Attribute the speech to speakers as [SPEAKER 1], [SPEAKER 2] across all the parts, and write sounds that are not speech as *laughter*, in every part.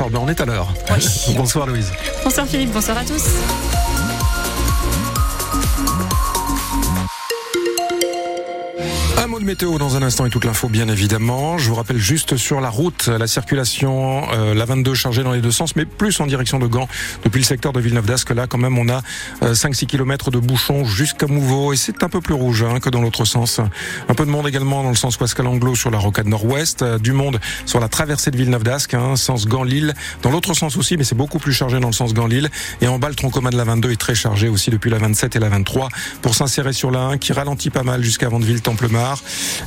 [SPEAKER 1] On est à l'heure. *laughs* bonsoir Louise.
[SPEAKER 2] Bonsoir Philippe, bonsoir à tous.
[SPEAKER 1] Un mot de météo dans un instant et toute l'info bien évidemment. Je vous rappelle juste sur la route, la circulation, euh, la 22 chargée dans les deux sens, mais plus en direction de Gand depuis le secteur de Villeneuve d'Ascq. Là quand même on a 5-6 euh, km de bouchons jusqu'à Mouveau et c'est un peu plus rouge hein, que dans l'autre sens. Un peu de monde également dans le sens ouest calanglo sur la rocade nord-ouest, euh, du monde sur la traversée de Villeneuve d'Ascq, hein, sens Gand-Lille. Dans l'autre sens aussi, mais c'est beaucoup plus chargé dans le sens Gand-Lille. Et en bas le tronc commun de la 22 est très chargé aussi depuis la 27 et la 23 pour s'insérer sur la 1 qui ralentit pas mal jusqu'à Vandeville-Templemar.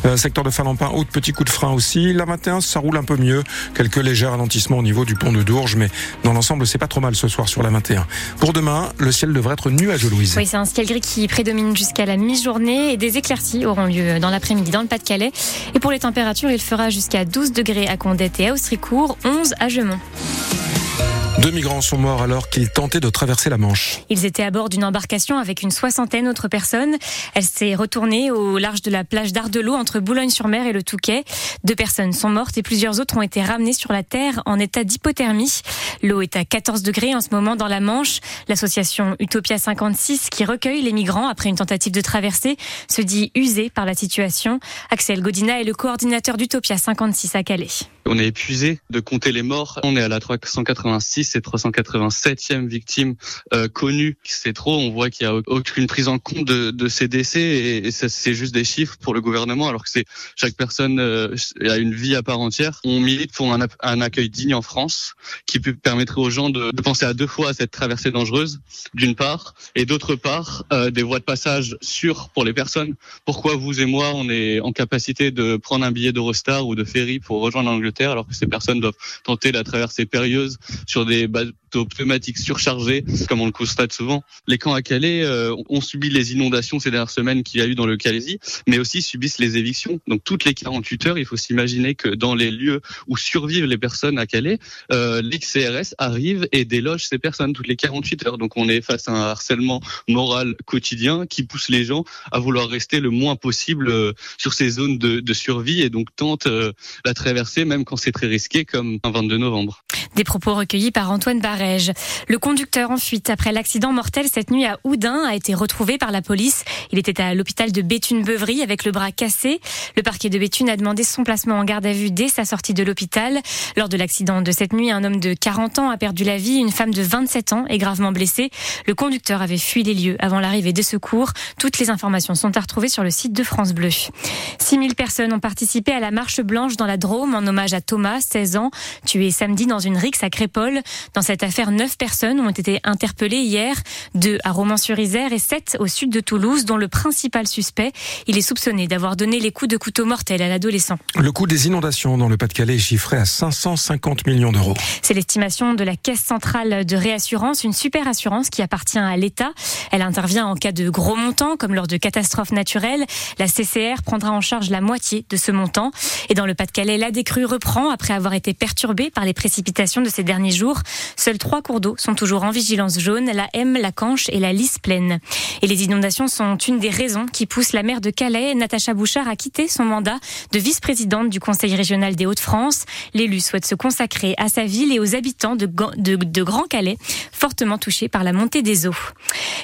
[SPEAKER 1] Euh, secteur de Falampin, autre petit coup de frein aussi. La 21, ça roule un peu mieux. Quelques légers ralentissements au niveau du pont de Dourges, mais dans l'ensemble, c'est pas trop mal ce soir sur la 21. Pour demain, le ciel devrait être nuageux, Louise.
[SPEAKER 2] Oui, c'est un ciel gris qui prédomine jusqu'à la mi-journée et des éclaircies auront lieu dans l'après-midi dans le Pas-de-Calais. Et pour les températures, il fera jusqu'à 12 degrés à Condette et à Austricourt, 11 à Gemont.
[SPEAKER 1] Deux migrants sont morts alors qu'ils tentaient de traverser la Manche.
[SPEAKER 2] Ils étaient à bord d'une embarcation avec une soixantaine d'autres personnes. Elle s'est retournée au large de la plage d'Ardelot entre Boulogne-sur-Mer et le Touquet. Deux personnes sont mortes et plusieurs autres ont été ramenées sur la terre en état d'hypothermie. L'eau est à 14 degrés en ce moment dans la Manche. L'association Utopia 56 qui recueille les migrants après une tentative de traversée se dit usée par la situation. Axel Godina est le coordinateur d'Utopia 56 à Calais.
[SPEAKER 3] On est épuisé de compter les morts. On est à la 386 et 387e victime euh, connue. C'est trop. On voit qu'il y a aucune prise en compte de, de ces décès et, c'est juste des chiffres pour le gouvernement alors que c'est chaque personne euh, a une vie à part entière. On milite pour un, un accueil digne en France qui permettrait aux gens de, de, penser à deux fois à cette traversée dangereuse d'une part et d'autre part euh, des voies de passage sûres pour les personnes. Pourquoi vous et moi on est en capacité de prendre un billet d'Eurostar ou de ferry pour rejoindre l'Angleterre alors que ces personnes doivent tenter la traversée périlleuse sur des bateaux pneumatiques surchargés, comme on le constate souvent. Les camps à Calais euh, ont subi les inondations ces dernières semaines qu'il y a eu dans le Calaisie, mais aussi subissent les évictions. Donc toutes les 48 heures, il faut s'imaginer que dans les lieux où survivent les personnes à Calais, euh, l'XCRS arrive et déloge ces personnes toutes les 48 heures. Donc on est face à un harcèlement moral quotidien qui pousse les gens à vouloir rester le moins possible euh, sur ces zones de, de survie et donc tente euh, la traversée même quand c'est très risqué, comme un 22 novembre.
[SPEAKER 2] Des propos recueillis par Antoine Barège. Le conducteur en fuite après l'accident mortel cette nuit à Oudin a été retrouvé par la police. Il était à l'hôpital de Béthune-Beuvry avec le bras cassé. Le parquet de Béthune a demandé son placement en garde à vue dès sa sortie de l'hôpital. Lors de l'accident de cette nuit, un homme de 40 ans a perdu la vie, une femme de 27 ans est gravement blessée. Le conducteur avait fui les lieux avant l'arrivée des secours. Toutes les informations sont à retrouver sur le site de France Bleu. 6000 personnes ont participé à la marche blanche dans la Drôme en hommage à Thomas, 16 ans, tué samedi dans une rixe à Crépole. Dans cette affaire, 9 personnes ont été interpellées hier, 2 à Romans-sur-Isère et 7 au sud de Toulouse, dont le principal suspect, il est soupçonné d'avoir donné les coups de couteau mortels à l'adolescent.
[SPEAKER 1] Le coût des inondations dans le Pas-de-Calais est chiffré à 550 millions d'euros.
[SPEAKER 2] C'est l'estimation de la Caisse centrale de réassurance, une super assurance qui appartient à l'État. Elle intervient en cas de gros montants, comme lors de catastrophes naturelles. La CCR prendra en charge la moitié de ce montant. Et dans le Pas-de-Calais, la décrue reprend après avoir été perturbé par les précipitations de ces derniers jours. Seuls trois cours d'eau sont toujours en vigilance jaune, la M, la Canche et la Lys pleine. Et les inondations sont une des raisons qui poussent la maire de Calais, Natacha Bouchard, à quitter son mandat de vice-présidente du Conseil régional des Hauts-de-France. L'élu souhaite se consacrer à sa ville et aux habitants de, de, de Grand Calais, fortement touchés par la montée des eaux.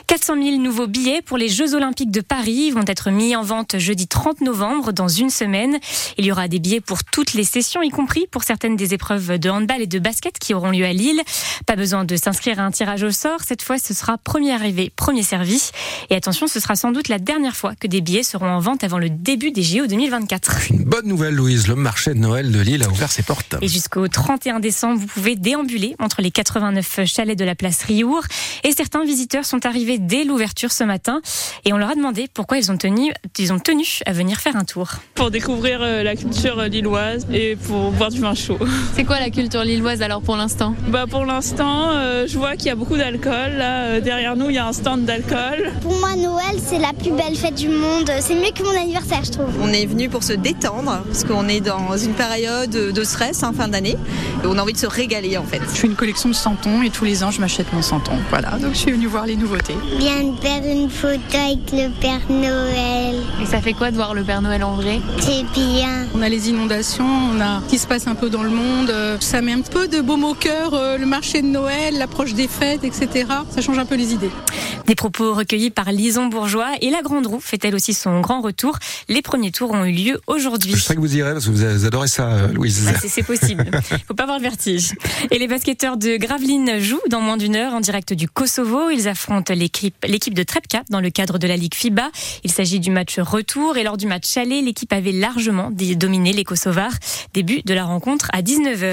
[SPEAKER 2] 400 000 nouveaux billets pour les Jeux Olympiques de Paris vont être mis en vente jeudi 30 novembre, dans une semaine. Il y aura des billets pour toutes les sessions, y compris pour certaines des épreuves de handball et de basket qui auront lieu à Lille. Pas besoin de s'inscrire à un tirage au sort. Cette fois, ce sera premier arrivé, premier servi. Et attention, ce sera sans doute la dernière fois que des billets seront en vente avant le début des JO 2024.
[SPEAKER 1] Une bonne nouvelle, Louise. Le marché de Noël de Lille a ouvert ses portes.
[SPEAKER 2] Et jusqu'au 31 décembre, vous pouvez déambuler entre les 89 chalets de la place Riour. Et certains visiteurs sont arrivés dès l'ouverture ce matin. Et on leur a demandé pourquoi ils ont tenu, ils ont tenu à venir faire un tour.
[SPEAKER 4] Pour découvrir euh, la culture lilloise et pour boire du vin chaud. *laughs*
[SPEAKER 5] C'est quoi la culture lilloise alors pour l'instant
[SPEAKER 4] Bah pour l'instant, euh, je vois qu'il y a beaucoup d'alcool. Là, euh, derrière nous, il y a un stand d'alcool.
[SPEAKER 6] Pour moi, Noël, c'est la plus belle fête du monde. C'est mieux que mon anniversaire, je trouve.
[SPEAKER 7] On est venu pour se détendre parce qu'on est dans une période de stress en fin d'année. Et on a envie de se régaler en fait.
[SPEAKER 8] Je fais une collection de santons et tous les ans, je m'achète mon santon. Voilà, donc je suis venue voir les nouveautés.
[SPEAKER 6] Bien faire une photo avec le Père Noël.
[SPEAKER 5] Et ça fait quoi de voir le Père Noël en vrai?
[SPEAKER 6] C'est bien.
[SPEAKER 8] On a les inondations, on a qui se passe un peu dans le monde. Ça met un peu de baume au cœur, euh, le marché de Noël, l'approche des fêtes, etc. Ça change un peu les idées.
[SPEAKER 2] Des propos recueillis par Lison Bourgeois et la Grande Roue fait elle aussi son grand retour. Les premiers tours ont eu lieu aujourd'hui.
[SPEAKER 1] Je sais que vous irez parce que vous adorez ça, euh, Louise.
[SPEAKER 2] Bah, c'est possible. *laughs* Faut pas avoir le vertige. Et les basketteurs de Gravelines jouent dans moins d'une heure en direct du Kosovo. Ils affrontent l'équipe de Trepka dans le cadre de la Ligue FIBA. Il s'agit du match retour et lors du match aller, l'équipe avait largement dominé les Kosovars. De la rencontre à 19h.